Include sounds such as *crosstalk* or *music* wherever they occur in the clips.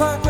parkway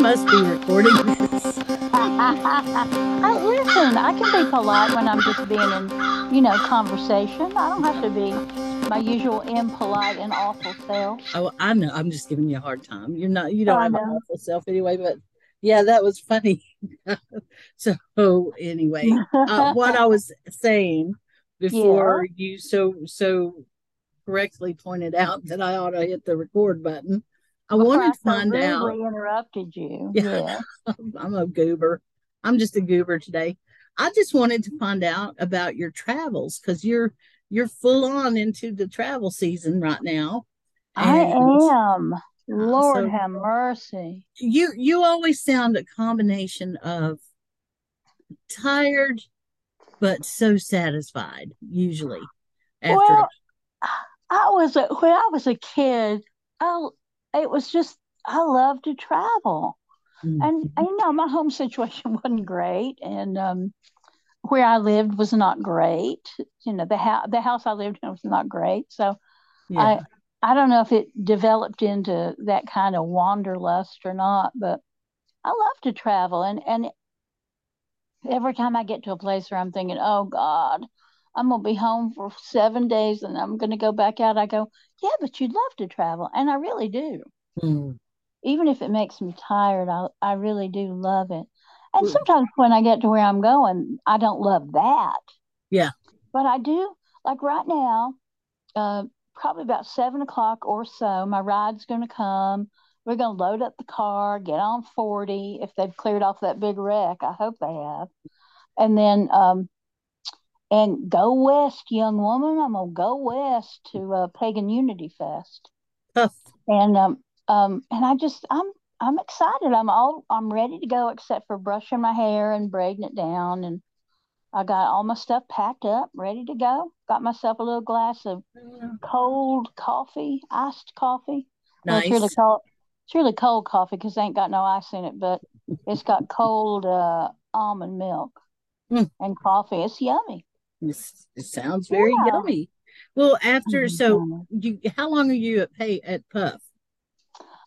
Must be recording this. *laughs* I, listen, I can be polite when I'm just being in, you know, conversation. I don't have to be my usual impolite and awful self. Oh, I know. I'm just giving you a hard time. You're not. You Oh, don't have an awful self anyway. But yeah, that was funny. *laughs* so anyway, uh, *laughs* what I was saying before you so so correctly pointed out that I ought to hit the record button. I Before wanted to so find out. interrupted you. *laughs* Yeah. Yeah. *laughs* I'm a goober. I'm just a goober today. I just wanted to find out about your travels because you're you're full on into the travel season right now. I am. Lord so- have mercy. You you always sound a combination of tired but so satisfied usually after Well, I was a, when I was a kid. I it was just I loved to travel. Mm. and, and you know my home *laughs* situation wasn't great and um where i lived was not great you know the house the house i lived in was not great so yeah. i i don't know if it developed into that kind of wanderlust or not but i love to travel and and every time i get to a place where i'm thinking oh god i'm going to be home for seven days and i'm going to go back out i go yeah but you'd love to travel and i really do Mm. even if it makes me tired, I I really do love it. And Mm. sometimes when I get to where I'm going, I don't love that. Yeah. But I do like right now, uh, probably about seven o'clock or so, my ride's gonna come. we're going to load up the car, get on 40 if they've cleared off that big wreck. I hope they have. And then, um, and go west, young woman. I'm going to go west to uh, Pagan Unity Fest. Tough. And, um, um, and I just, I'm, I'm excited. I'm all, I'm ready to go except for brushing my hair and braiding it down. And I got all my stuff packed up, ready to go. Got myself a little glass of cold coffee, iced coffee. Well, Nice. it's really cold. It's really cold coffee because it ain't got no ice in it, but it's got cold uh, almond milk Mm. and coffee. It's yummy. This it sounds very Yeah. yummy. Well, after Mhm. so you how long are you at pay at Puff?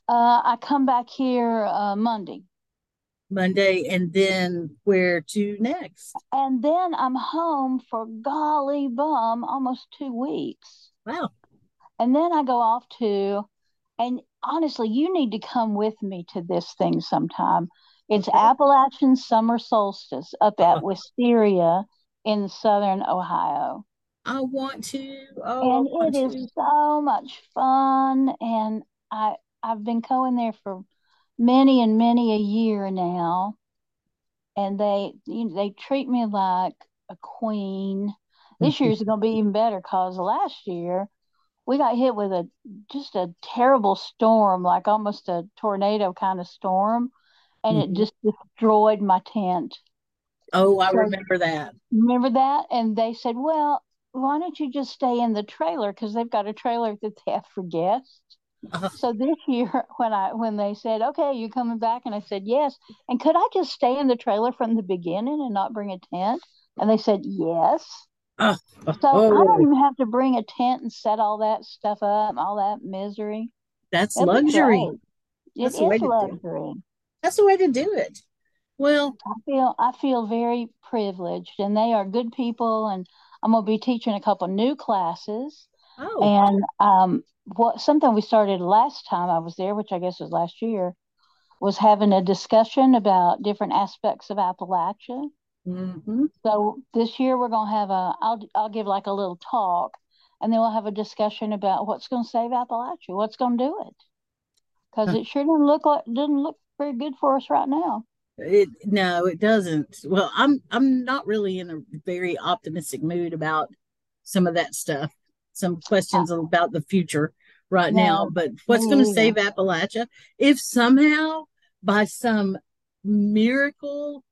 Uh, I come back here uh, Monday, Monday and then where to next? and then I'm home for golly bum almost two weeks, Wow. and then I go off to, and honestly, you need to come with me to this thing sometime. It's Appalachian summer solstice up at Oh. Wisteria in southern Ohio. I want to. Oh, and it to. is so much fun and i i've been going there for many and many a year now and they you know, they treat me like a queen this year's going to be even better because last year we got hit with a just a terrible storm like almost a tornado kind of storm and Mhm. it just destroyed my tent Oh, I So- remember that. Remember that? And they said, well, why don't you just stay in the trailer? Because they've got a trailer *laughs* that they have for guests. Uh, So this year, *laughs* when I when they said, okay, you coming back? And I said, yes. And could I just stay in the trailer from the beginning and not bring a tent? And they said, yes. oh, So I don't oh, even have to bring a tent and set all that stuff up, all that misery. that's That'd luxury. That's is the way to do it. luxury. That's the way to do it. Well, I feel I feel very privileged, and they are good people. And I'm gonna be teaching a couple new classes. oh, And um, what something we started last time I was there, which I guess was last year, was having a discussion about different aspects of Appalachia. Mm-hmm. So this year we're gonna have a I'll I'll give like a little talk, and then we'll have a discussion about what's gonna save Appalachia, what's gonna do it, because Huh. it sure doesn't look like doesn't look very good for us right now. It no, it doesn't. Well, I'm I'm not really in a very optimistic mood about some of that stuff. Some questions about the future right now, but what's going to save Appalachia if somehow by some miracle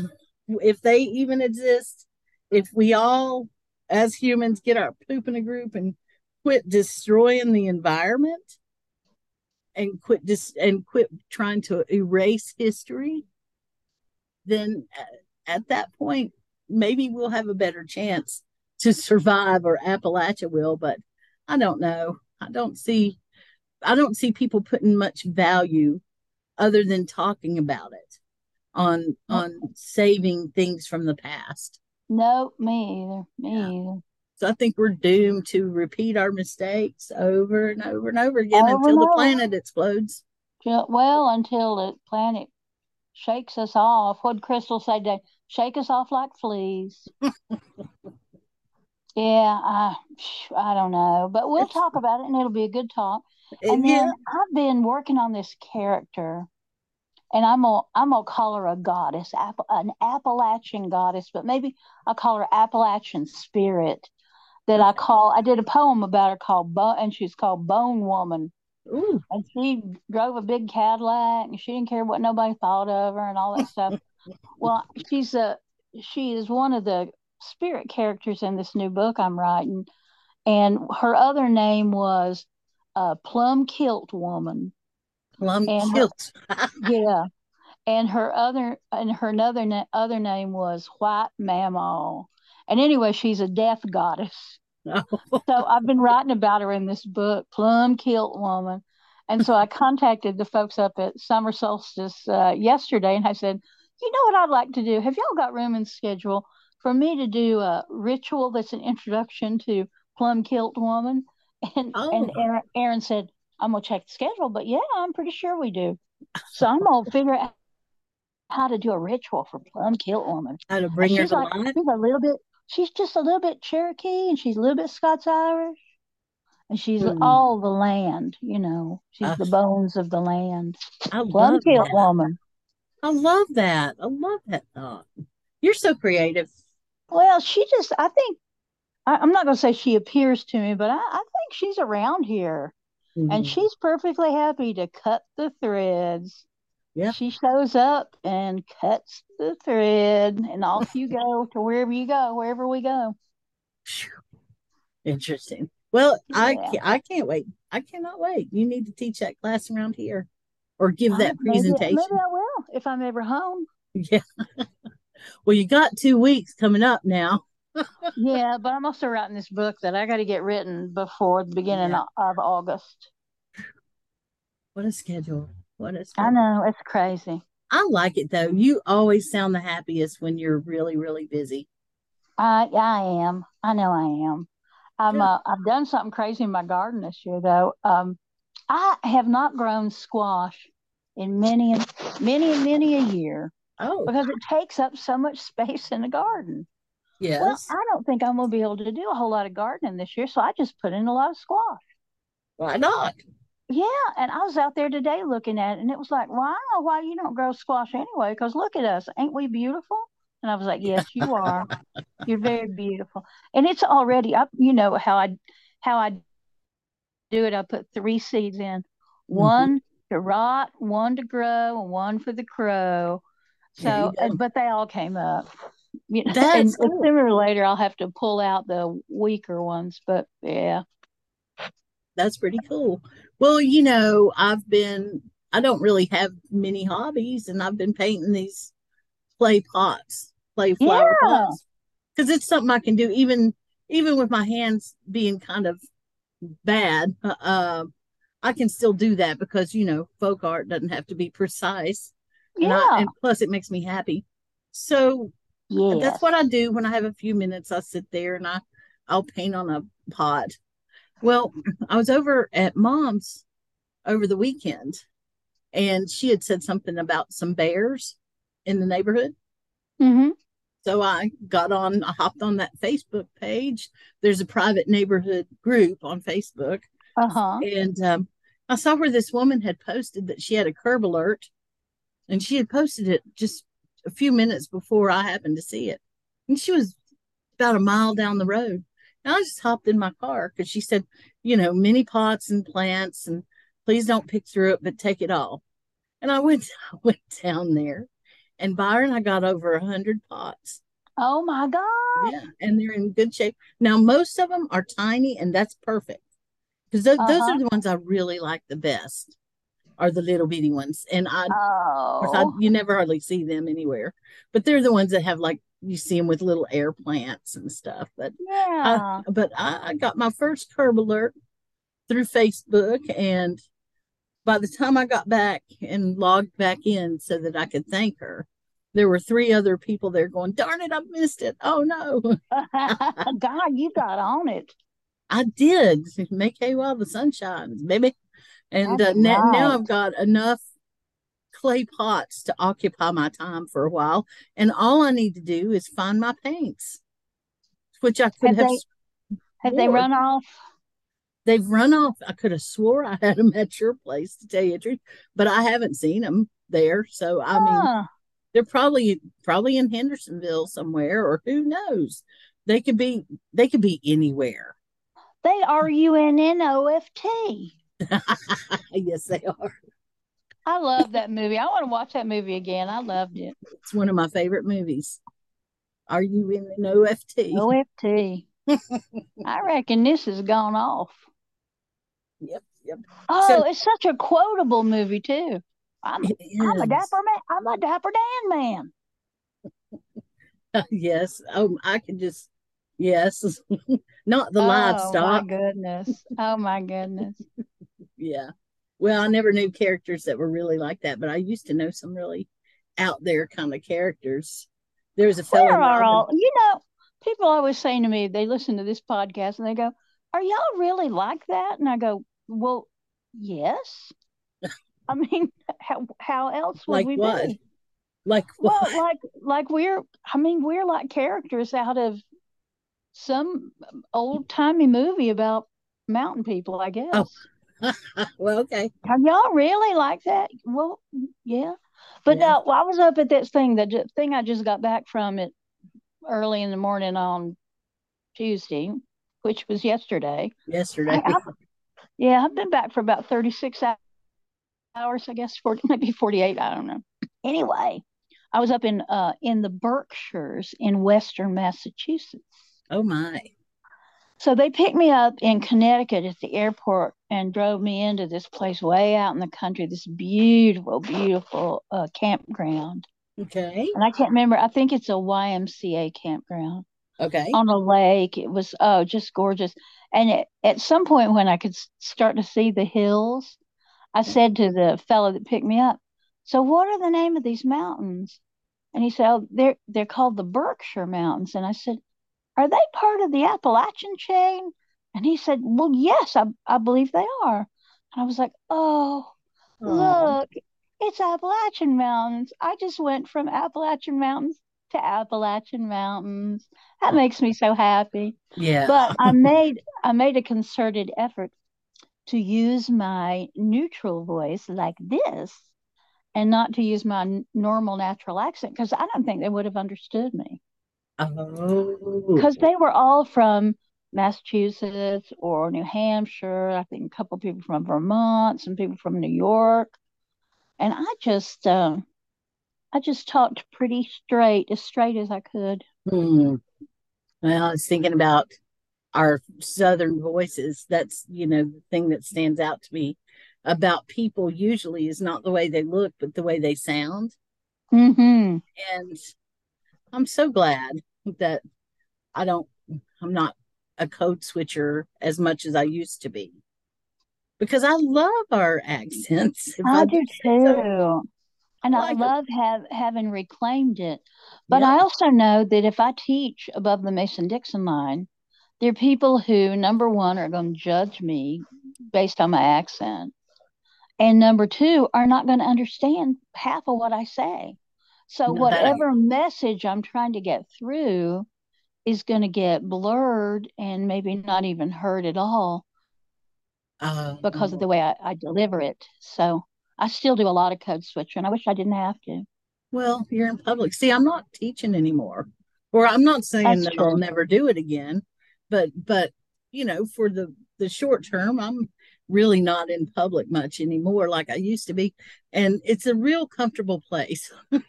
*laughs* if they even exist, if we all as humans get our poop in a group and quit destroying the environment and quit dis- and quit trying to erase history then at, at that point maybe we'll have a better chance to survive or Appalachia will but I don't know I don't see I don't see people putting much value other than talking about it on on saving things from the past No, me either. Me Yeah. either. so I think we're doomed to repeat our mistakes over and over and over again Over until the planet explodes Well, until the planet shakes us off. What'd Crystal say, Dave? Shake us off like fleas. *laughs* Yeah, I, I don't know, but we'll talk about it, and it'll be a good talk. Uh, and yeah then I've been working on this character, and I'm gonna I'm gonna call her a goddess, an Appalachian goddess, but maybe I'll call her Appalachian spirit. That I call I did a poem about her called Bone, and she's called Bone Woman. Ooh, And she drove a big Cadillac, and she didn't care what nobody thought of her and all that stuff. *laughs* Well, she's a she is one of the spirit characters in this new book I'm writing, and her other name was uh, Plum Kilt Woman. plum And her- kilt *laughs* Yeah, and her other and her another other name was White Mamaw. And anyway, she's a death goddess. *laughs* So I've been writing about her in this book, Plum Kilt Woman. And so I contacted the folks up at Summer Solstice uh, yesterday and I said, you know what I'd like to do? Have y'all got room in schedule for me to do a ritual that's an introduction to Plum Kilt Woman? And, and Oh. Aaron, Aaron said, I'm going to check the schedule, but yeah, I'm pretty sure we do. So I'm going to figure out how to do a ritual for Plum Kilt Woman. how to bring her to like, life she's a little bit, she's just a little bit Cherokee and she's a little bit Scots Irish. and she's Hmm. all the land. You know, she's the bones of the land. I love that. woman. I love that. I love that thought. You're so creative. Well, she just, I think, I, I'm not going to say she appears to me, but I, I think she's around here. And Mhm. she's perfectly happy to cut the threads. Yeah. She shows up and cuts the thread, and off you go to wherever you go, wherever we go. Interesting. Well, I Yeah. ca- I can't wait. I cannot wait. You need to teach that class around here, or give that presentation. maybe I will if I'm ever home. Yeah. *laughs* Well, you got two weeks coming up now. *laughs* Yeah, but I'm also writing this book that I got to get written before the beginning Yeah. of August. What a schedule. What a I schedule. I know it's crazy. I like it though. You always sound the happiest when you're really, really busy. I I am. I know I am. I'm, uh, I've done something crazy in my garden this year though. Um, I have not grown squash in many many many a year Oh, because it takes up so much space in the garden. Yes. Well. I don't think I'm gonna be able to do a whole lot of gardening this year, so I just put in a lot of squash. Why not? Yeah, and I was out there today looking at it, and it was like, well, I don't know why you don't grow squash anyway, because look at us, ain't we beautiful? And I was like, yes, you are. You're very beautiful, and it's already up. You know how I how I do it. I put three seeds in, Mm-hmm. one to rot, one to grow, and one for the crow. So, and- but they all came up. You know, That's and cool. sooner or later I'll have to pull out the weaker ones. But yeah, That's pretty cool. Well, you know, I've been, I don't really have many hobbies, and I've been painting these clay pots, clay flower Yeah. pots, because it's something I can do even even with my hands being kind of bad. Uh, uh, I can still do that because you know, folk art doesn't have to be precise, and, yeah, I, and plus, it makes me happy. So yes. that's what I do when I have a few minutes. I sit there and I I'll paint on a pot. Well, I was over at mom's over the weekend and she had said something about some bears in the neighborhood. hmm So I got on, I hopped on that Facebook page. There's a private neighborhood group on Facebook. Uh-huh. And um, I saw where this woman had posted that she had a curb alert and she had posted it just a few minutes before I happened to see it. And she was about a mile down the road. And I just hopped in my car because she said, you know, many pots and plants and please don't pick through it, but take it all. And I went, *laughs* I went down there and Byron, I got over a hundred pots. Oh my God. Yeah, and they're in good shape. Now, most of them are tiny, and that's perfect because those, those Uh-huh. are the ones I really like the best. Are the little bitty ones, and I, course, I Oh, you never hardly see them anywhere, but they're the ones that have like you see them with little air plants and stuff. But yeah. I, but I, I got my first curb alert through Facebook, and by the time I got back and logged back in so that I could thank her, there were three other people there going, "Darn it, I missed it! Oh no!" *laughs* God, you got on it. *laughs* I did make hay while the sun shines, baby. And uh, now. I've got enough clay pots to occupy my time for a while. And all I need to do is find my paints, which I could Have have. they have they run off? They've run off. I could have swore I had them at your place to tell you the truth, but I haven't seen them there. So I mean, Huh. they're probably probably in Hendersonville somewhere, or who knows? They could be. They could be anywhere. They are UNNOFT. *laughs* yes, they are. I love that movie. I want to watch that movie again. I loved it. It's one of my favorite movies. Are you in an OFT? OFT. *laughs* I reckon this has gone off. Yep, yep. Oh, So- it's such a quotable movie too. I'm I'm a dapper man. I'm a dapper Dan man. *laughs* yes. Oh, I can just yes. *laughs* Not the livestock. Oh my goodness. Oh my goodness. Yeah. Well, I never knew characters that were really like that, but I used to know some really out there kind of characters. There was a fellow. Where are all you know, people always saying to me, they listen to this podcast and they go, Are y'all really like that? And I go, Well, yes. *laughs* I mean, how how else would Like we what? be? Like Well, what? like like we're I mean, we're like characters out of some old timey movie about mountain people, I oh, guess. Oh. *laughs* well, okay. Are y'all really like that? Well, yeah. But Yeah. no, I was up at this thing, the thing I just got back from it early in the morning on Tuesday, which was yesterday. Yesterday. I- I've- yeah, I've been back for about 36 hours, I guess, 40, maybe 48, I don't know. Anyway, I was up in uh in the Berkshires in western Massachusetts. oh my. So they picked me up in Connecticut at the airport and drove me into this place way out in the country, this beautiful, beautiful uh, campground. Okay. And I can't remember, I think it's a YMCA campground Okay. on a lake. It was, oh, just gorgeous. And it, at some point when I could start to see the hills, I said to the fellow that picked me up, So what are the name of these mountains? And he said, Oh, they're they're called the Berkshire Mountains. And I said, Are they part of the Appalachian chain? And he said, Well, yes, I, I believe they are. And I was like, Oh, Aw. look, it's Appalachian Mountains. I just went from Appalachian Mountains to Appalachian Mountains. That makes me so happy. Yeah. But I *laughs* made I made a concerted effort to use my neutral voice like this and not to use my normal natural accent because I don't think they would have understood me oh. because they were all from Massachusetts or New Hampshire. I think a couple people from Vermont, some people from New York, and I just um, I just talked pretty straight, as straight as I could. Hmm. Well, I was thinking about our southern voices. That's, you know, the thing that stands out to me about people usually is not the way they look, but the way they sound. hmm And I'm so glad that I don't, I'm not a code switcher as much as I used to be because I love our accents. If I do say so. too. And I love have having reclaimed it. But Yeah. I also know that if I teach above the Mason Dixon line, there are people who, number one, are going to judge me based on my accent. And number two, are not going to understand half of what I say. So No, whatever message I'm trying to get through is going to get blurred and maybe not even heard at all Uh, because of the way I, I deliver it. So I still do a lot of code switching. I wish I didn't have to. Well, you're in public. See, I'm not teaching anymore. Or I'm not saying That's that I'll never do it again, but but you know, for the the short term, I'm really not in public much anymore like I used to be. And it's a real comfortable place. *laughs*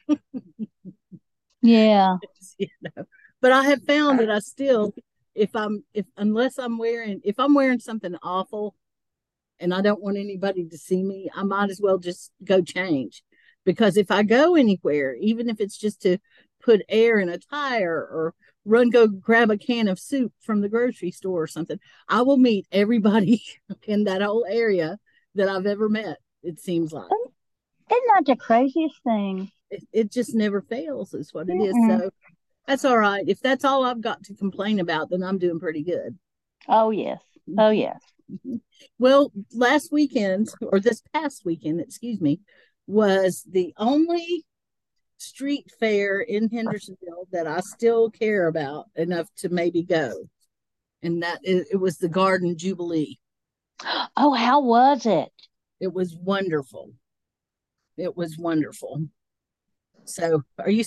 Yeah. *laughs* you know. But I have found that I still if I'm if unless I'm wearing if I'm wearing something awful and I don't want anybody to see me, I might as well just go change. Because if I go anywhere, even if it's just to put air in a tire or run go grab a can of soup from the grocery store or something, I will meet everybody *laughs* in that whole area that I've ever met. It seems like Isn't that the craziest thing? it, it just never fails, is what it is. Mm-mm. So that's all right. If that's all I've got to complain about, then I'm doing pretty good. Oh, yes. Oh, yes. Mm-hmm. Well, last weekend or this past weekend, excuse me, was the only street fair in *laughs* Hendersonville that I still care about enough to maybe go. And that it, it was the Garden Jubilee. Oh, how was it? It was wonderful. It was wonderful. So, are you?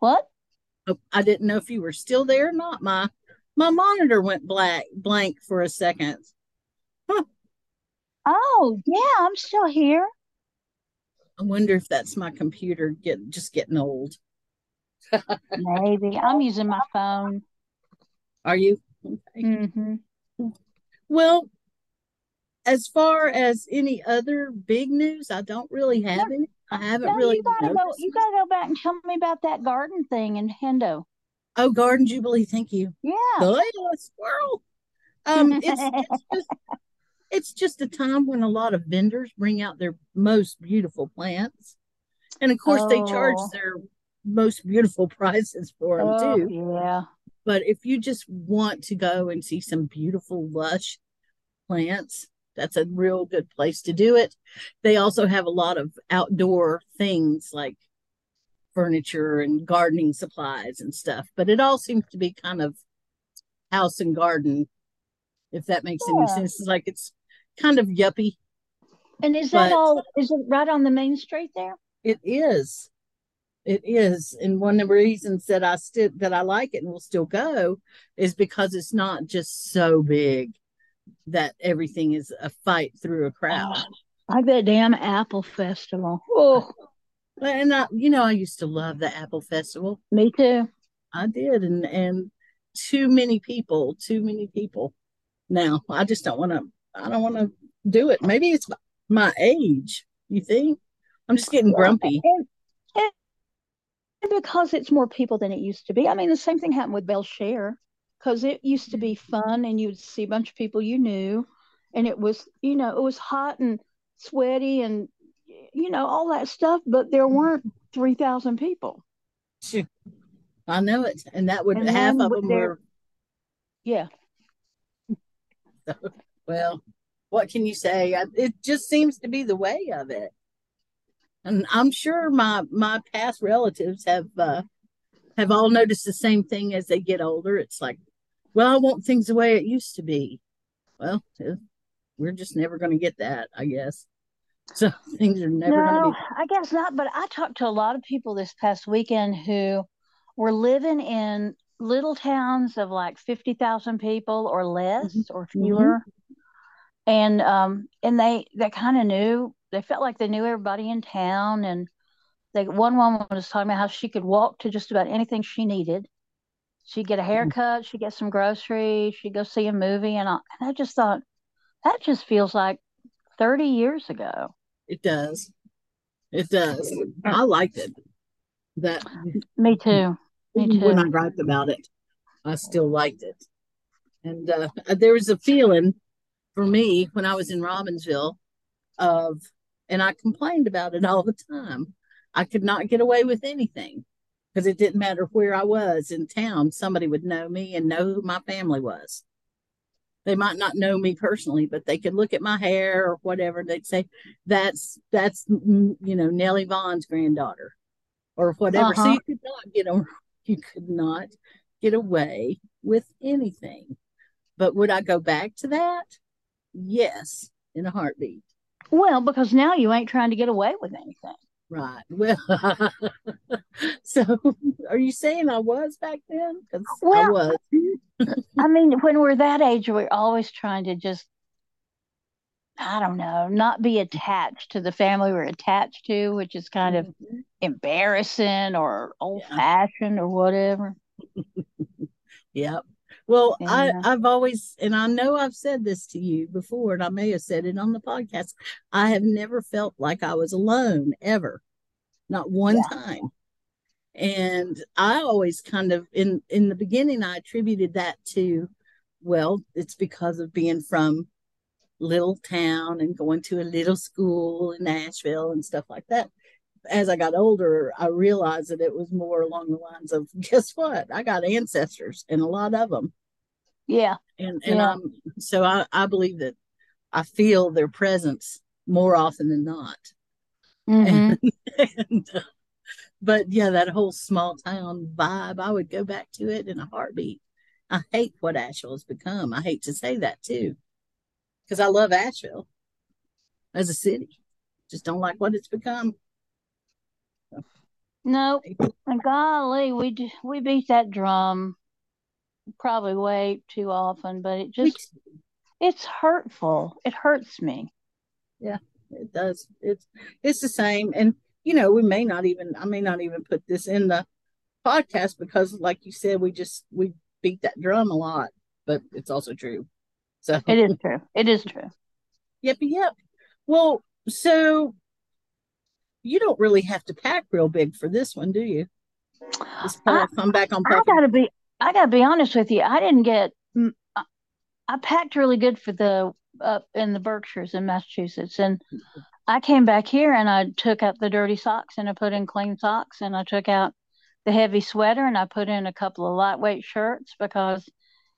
What? oh, I didn't know if you were still there or not. My my monitor went black blank for a second. Oh, yeah, I'm still here. I wonder if that's my computer get just getting old. Maybe. I'm using my phone. Are you? Okay. hmm Well, as far as any other big news, I don't really have any. I haven't No, really you gotta go. You gotta go back and tell me about that garden thing in Hendo. Oh, Garden Jubilee, thank you. Yeah. Oh, yeah, squirrel. Um, it's, it's just *laughs* it's just a time when a lot of vendors bring out their most beautiful plants, and of course they charge Oh. their most beautiful *laughs* prices for them Oh, too. yeah. But if you just want to go and see some beautiful, lush plants, that's a real good place to do it. They also have a lot of outdoor things like furniture and gardening supplies and stuff, but it all seems to be kind of house and garden if that makes any sense. It's like it's kind of yuppie. And is that all? Is it right on the main street there? It is. It is. And one of the reasons that I still that I like it and will still go is because it's not just so big that everything is a fight through a crowd. Oh, like that damn Apple Festival. Oh, And I, you know, I used to love the Apple Festival. me too. I did, and and too many people, too many people. Now I just don't want to. I don't want to do it. Maybe it's my, age. You think? I'm just getting grumpy. And, and because it's more people than it used to be. I mean, the same thing happened with Bele Chere because it used to be mm-hmm. fun and you would see a bunch of people you knew, and it was, you know, it was hot and sweaty and, you know, all that stuff, but there mm-hmm. weren't 3,000 people. I know it, and that would And half of them their- were. Yeah. *laughs* Well, what can you say? I- It just seems to be the way of it. And I'm sure my my past relatives have uh have all noticed the same thing as they get older. It's like, well, I want things the way it used to be. Well, we're just never going to get that, I guess. *laughs* So things are never going to No, be. I guess not. But I talked to a lot of people this past weekend who were living in little towns of like 50,000 people or less or fewer. And um and they they kind of knew, they felt like they knew everybody in town and they one woman was talking about how she could walk to just about anything she needed. She'd get a haircut, she'd get some groceries, she'd go see a movie and I, and I just thought that just feels like 30 years ago. It does. It does. I liked it. That Me too. Me even when I too. griped about it, I still liked it. And uh, there was a feeling for me when I was in Robbinsville of, and I complained about it all the time. I could not get away with anything because it didn't matter where I was in town. Somebody would know me and know who my family was. They might not know me personally, but they could look at my hair or whatever. And they'd say, "That's that's mm, you know Nellie Vaughn's granddaughter," or whatever. So Uh-huh. you could not get a, *laughs* you could not get away with anything. But would I go back to that? Yes, in a heartbeat. Well, because now you ain't trying to get away with anything. Right. Well, *laughs* so are you saying I was back then? Because I Well, was. *laughs* I mean, when we're that age, we're always trying to just, I don't know, not be attached to the family we're attached to, which is kind of Mhm. embarrassing or old fashioned or whatever. *laughs* Yep. Well, I, I've always, and I know I've said this to you before, and I may have said it on the podcast. I have never felt like I was alone ever, not one time. And I always kind of in in the beginning, I attributed that to, well, it's because of being from little town and going to a little school in Nashville and stuff like that. As I got older, I realized that it was more along the lines of, *laughs* guess what? I got ancestors and a lot of them. Yeah. And and Yeah. I'm so I, I believe that I feel their presence more often than not. *laughs* Mhm. And, uh, but yeah, that whole small town vibe, I would go back to it in a heartbeat. I hate what Asheville has become. I hate to say that too, because I love Asheville as a city. Just don't like what it's become. No, and golly, we d- we beat that drum probably way too often, but it just it's hurtful. It hurts me. Yeah, it does. It's it's the same. And you know, we may not even I may not even put this in the podcast because like you said, we just we beat that drum a lot, but it's also true. So It is true. It is true. *laughs* Yep, yep. Well, so you don't really have to pack real big for this one, do you? I, come back on I puffy. gotta be I gotta be honest with you. I didn't get mm, I, I packed really good for the up in the Berkshires in Massachusetts, and I came back here and I took out the dirty socks and I put in clean socks, and I took out the heavy sweater and I put in a couple of lightweight shirts because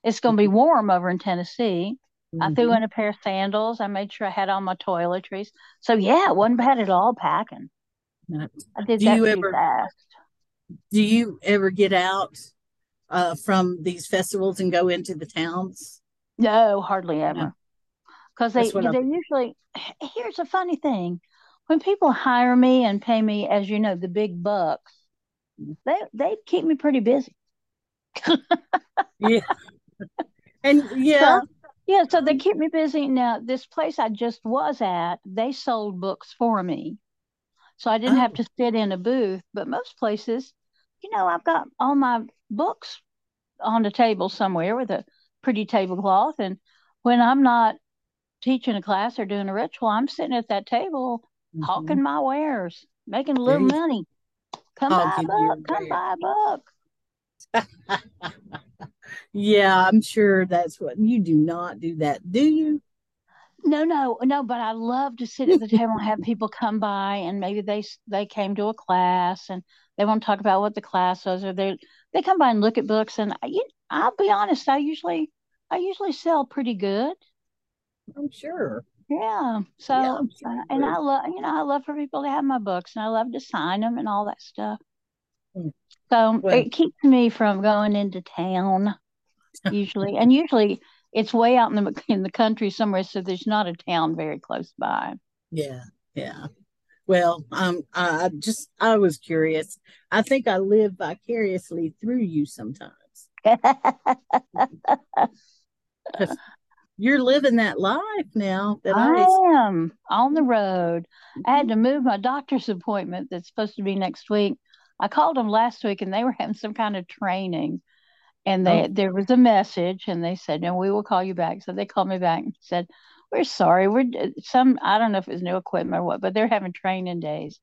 it's going to be warm over in Tennessee. I threw Mhm. in a pair of sandals. I made sure I had all my toiletries. So yeah, it wasn't bad at all packing. No. I did Do that you ever- fast. Do you ever get out uh, from these festivals and go into the towns No, hardly ever. Because they they I'm- usually here's a funny thing. When people hire me and pay me, as you know, the big bucks, they they keep me pretty busy. Yeah. And *laughs* yeah, Yeah, so they keep me busy. Now, this place I just was at, they sold books for me. So I didn't have Oh. to sit in a booth, but most places, you know, I've got all my books on the table somewhere with a pretty tablecloth. And when I'm not teaching a class or doing a ritual, I'm sitting at that table Mhm. hawking my wares, making a little money. Come buy a book, come buy a book. *laughs* yeah, I'm sure that's what you do not do that, do you? No, no, no, but I love to sit at the table and have people come by and maybe they they came to a class and they want to talk about what the class was or they they come by and look at books and I, you, I'll be honest, I usually I usually sell pretty good. I'm sure. Yeah. So Yeah, sure uh, and. I love you know I love for people to have my books and I love to sign them and all that stuff. Mm. So Well- it keeps me from going into town usually and usually it's way out in the *laughs* in the country somewhere so there's not a town very close by. Yeah, yeah. Well, um, I just I was curious. I think I live vicariously through you sometimes. *laughs* You're living that life now that I, I am on the road. I had to move my doctor's appointment that's supposed to be next week. I called them last week and they were *laughs* having some kind of training. And they Oh. there was a message and they said, No, we will call you back. So they called me back and said, We're sorry. We're some I don't know if it was new equipment or what, but they're having training days.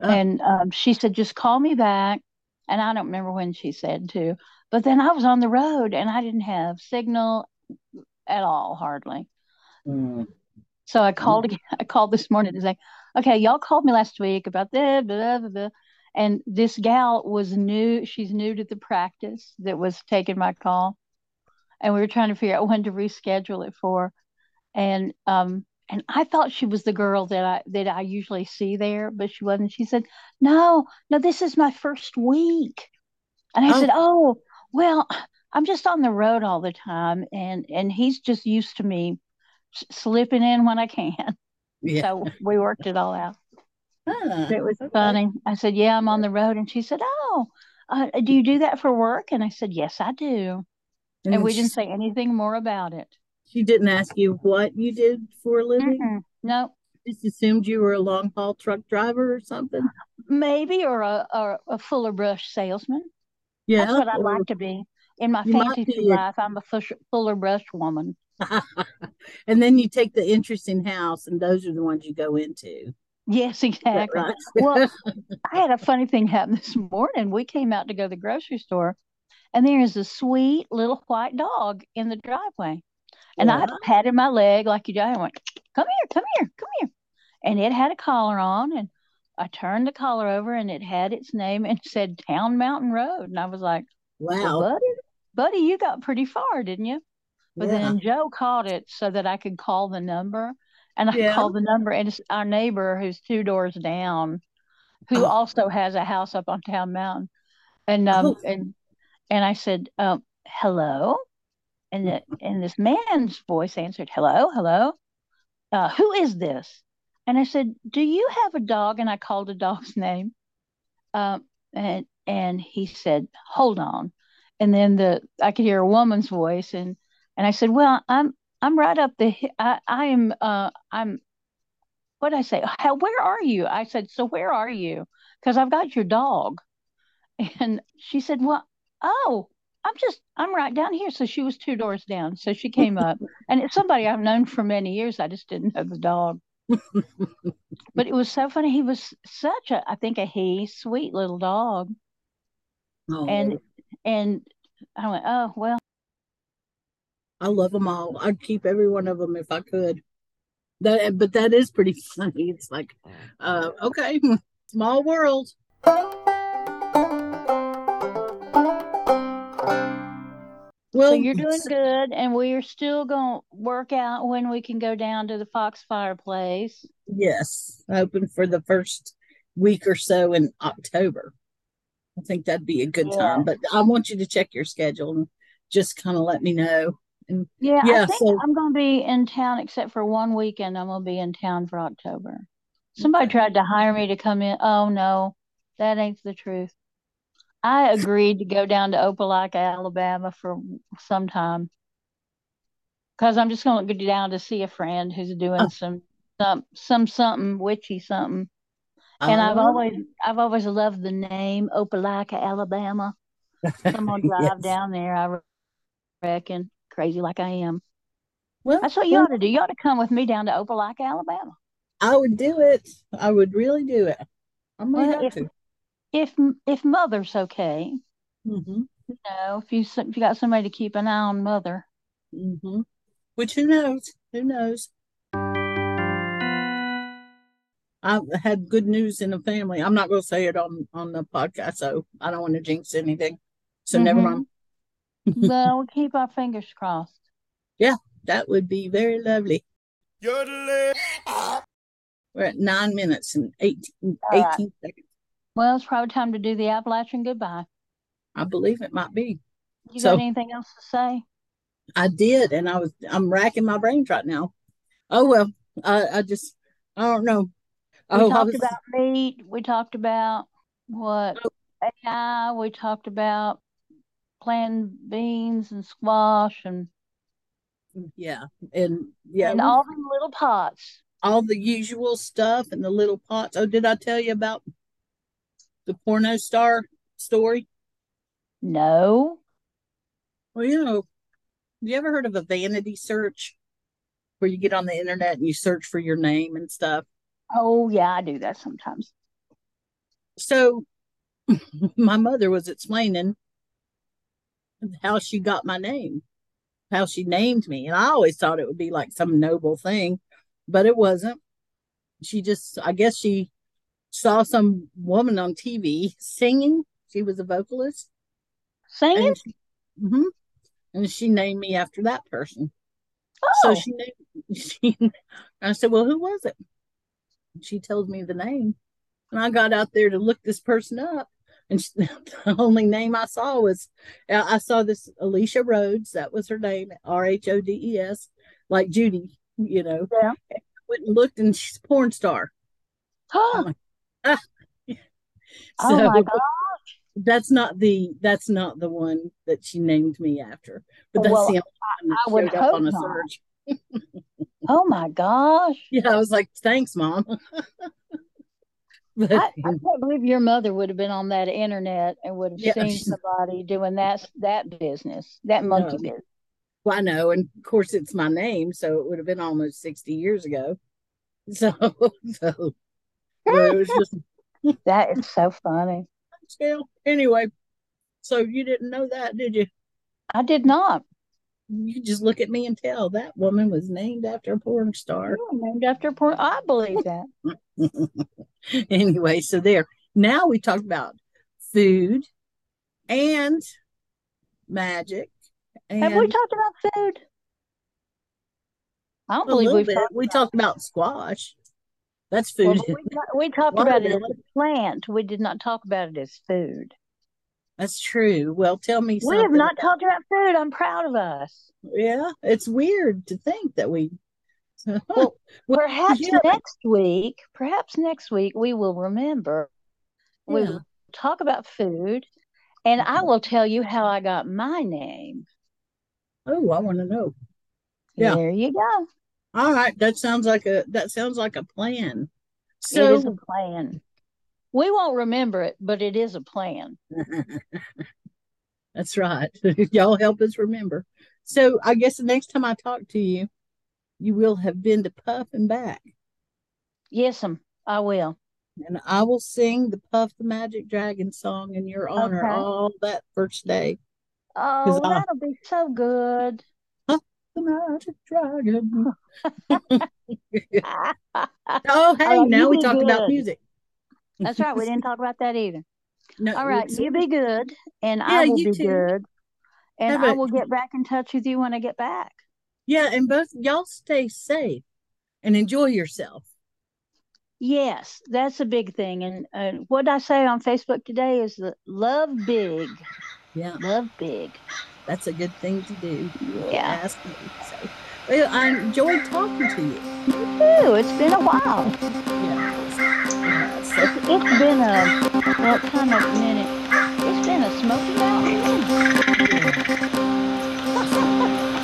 Oh. And um, she said, just call me back. And I don't remember when she said to, but then I was on the road and I didn't have signal at all, hardly. Mm, So I called again. *laughs* I called this morning to say, okay, y'all called me last week about this, blah, blah, blah. And this gal was new. She's new to the practice that was taking my call. And we were trying to figure out *laughs* when to reschedule it for. And um and I thought she was the girl that I that I usually see there, but she wasn't. She said, No, no, this is my first week. And I Oh. said, Oh, well, I'm just on the road all the time and and he's just used to me slipping in when I can. yeah. So we worked it all out. Ah, It was okay. funny. I said, "Yeah, I'm on the road," and she said, "Oh, uh, do you do that for work?" And I said, "Yes, I do." And And we she, didn't say anything more about it. she didn't ask you what you did for a living. Mm-mm. No, Just assumed you were a long haul truck driver or something. maybe or a or a fuller brush salesman. Yeah. That's what I'd like to be. In my fantasy life, I'm a fuller brush woman. *laughs* and then you take the interesting house, and those are the ones you go into. Yes, exactly. right? Well, *laughs* I had a funny thing happen this morning. We came out to go to the grocery store, and there is a sweet little white dog in the driveway. And I patted my leg like you do. I went, come here, come here, come here. And it had a collar on, and I turned the collar over, and it had its name and said Town Mountain Road. And I was like, well, wow. buddy, buddy, you got pretty far, didn't you? But Yeah. then Joe caught it so that I could call the number. And I Yeah. called the number, and it's our neighbor who's two doors down, who Oh. also has a house up on Town Mountain. And um Oh. and and I said, um, hello. And the, and this man's voice answered, hello, hello. Uh, who is this? And I said, do you have a dog? And I called the dog's *laughs* name. Um, and and he said, hold on. And then the I could hear a woman's voice, and and I said, well, I'm I'm right up the I I am uh I'm what I say? How where are you? I said, so where are you? Because I've got your dog. *laughs* And she said, well, oh, I'm just I'm right down here. So she was two doors down. So she came *laughs* up, and it's somebody I've known for many years. I just didn't know the dog. *laughs* But it was so funny. He was such a, I think a he, sweet little dog. Oh, And and I went, oh well, I love them all. I'd keep every one of them if I could. That, but that is pretty *laughs* funny. It's like, uh, okay, *laughs* small world. Well, so you're doing good, and we are still going to work out when we can go down to the Foxfire place. Yes, open for the first week or so in October. I think that'd be a good time. But I want you to check your schedule and just kind of let me know And Yeah, I think so, I'm gonna be in town except for one weekend. I'm gonna be in town for October. Somebody okay. tried to hire me to come in. Oh no, that ain't the truth. I agreed to go down to Opelika, Alabama for some time because I'm just gonna go down to see a friend who's doing Oh, some some some something witchy something. And I've oh, always I've always loved the name Opelika, Alabama. *laughs* So I'm gonna drive yes. down there, I reckon, crazy like I am. Well, That's what you well, ought to do. You ought to come with me down to Opelika, Alabama. I would do it. I would really do it. I may Well, have if to. if if mother's okay, hmm you know, if you if you got somebody to keep an eye on mother. hmm Which who knows? Who knows? I've had good news in the family. I'm not going to say it on on the podcast, so I don't want to jinx anything. So never Mm-hmm. mind. *laughs* Well, we keep our fingers crossed. Yeah, that would be very lovely. Yodeling. We're at nine minutes and 18, All right. 18 seconds. Well, it's probably time to do the Appalachian goodbye. I believe it might be. You So got anything else to say? I did, and I was I'm racking my brains right now. Oh well, I I just I don't know. We Oh, talked was about meat. We talked about what oh, AI. We talked about playing beans and squash and yeah, and yeah, and all them little pots. all the usual stuff and the little pots. Oh, did I tell you about the porno star story? No. Well, you know, you ever heard of a vanity search where you get on the internet and you search for your name and stuff? Oh yeah, I do that sometimes. So *laughs* my mother was explaining how she got my name, how she named me. And I always thought it would be like some noble thing, but it wasn't. She just, I guess she saw some woman on TV singing. She was a vocalist. Singing? And she, mhm. and she named me after that person. Oh. So she named, *laughs* she, I said, Well, who was it? She tells me the name. And I got out there to look this person up. And she, *laughs* the only name I saw was, I saw this Alicia Rhodes. That was her name, R H O D E S, like Judy, you know. yeah. Went and looked, and she's a porn star. Oh, like, ah. *laughs* oh my So God. that's not the that's not the one that she named me after, but that's Well, the only one that I would up hope on a not. search. *laughs* Oh my gosh. Yeah, I was like, thanks, mom. *laughs* I, I can't believe your mother would have been on that internet and would have yeah, seen somebody doing that that business, that monkey No. business. well, I know, and of course it's my name, so it would have been almost sixty years ago. *laughs* So, so was just *laughs* That is so funny. still anyway. So you didn't know that, did you? I did not. You just look at me and tell that woman was named after a porn star. Oh, named after porn. I believe that. *laughs* anyway, so there. Now we talked about food and magic and Have we talked about food? I don't believe we've bit. talked We about talked about squash. That's food. but we, *laughs* we talked about it as a plant. We did not talk about it as food. That's true. Well, tell me We have not talked about food. I'm proud of us. Yeah, it's weird to think that we. *laughs* Well, perhaps yeah. next week, perhaps next week we will remember. We will talk about food, and I mm-hmm. will tell you how I got my name. Oh, I want to know. Yeah. There you go. All right, that sounds like a that sounds like a plan. So, It is a plan. We won't remember it, but it is a plan. *laughs* that's right. *laughs* Y'all help us remember. So, I guess the next time I talk to you, you will have been to Puff and back, Yes, um, I will. and I will sing the Puff the Magic Dragon song in your honor Okay. all that first day. Oh, that'll be so good. The Magic Dragon. *laughs* Oh, hey, now we talked about good. Music. right. We didn't talk about that either. *laughs* No, All right. You be good, and Yeah, I will you be too. good. And Have I will get back in touch with you when I get back. Yeah, and both y'all stay safe and enjoy yourself. Yes, that's a big thing. And uh, what I say on Facebook today is that love big, Yeah. love big. that's a good thing to do. You Yeah. Ask me. So, well, I enjoyed talking to you. It's been a while. Yeah. So- It's been a well, kind of minute. It's been a Smoky Mountain.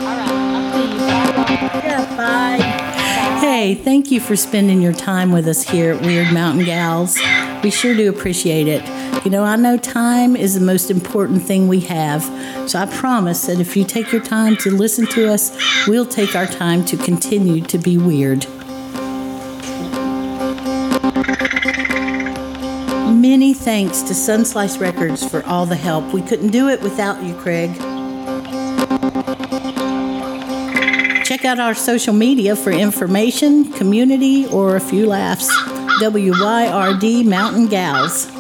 All right, I'll see you. Bye. Yeah, bye. Hey, thank you for spending your time with us here at Wyrd Mountain Gals. We sure do appreciate it. You know, I know time is the most important thing we have. So I promise that if you take your time to listen to us, we'll take our time to continue to be weird. Thanks to Sunslice Records for all the help. We couldn't do it without you, Craig. Check out our social media for information, community, or a few laughs. WYRD Mountain Gals.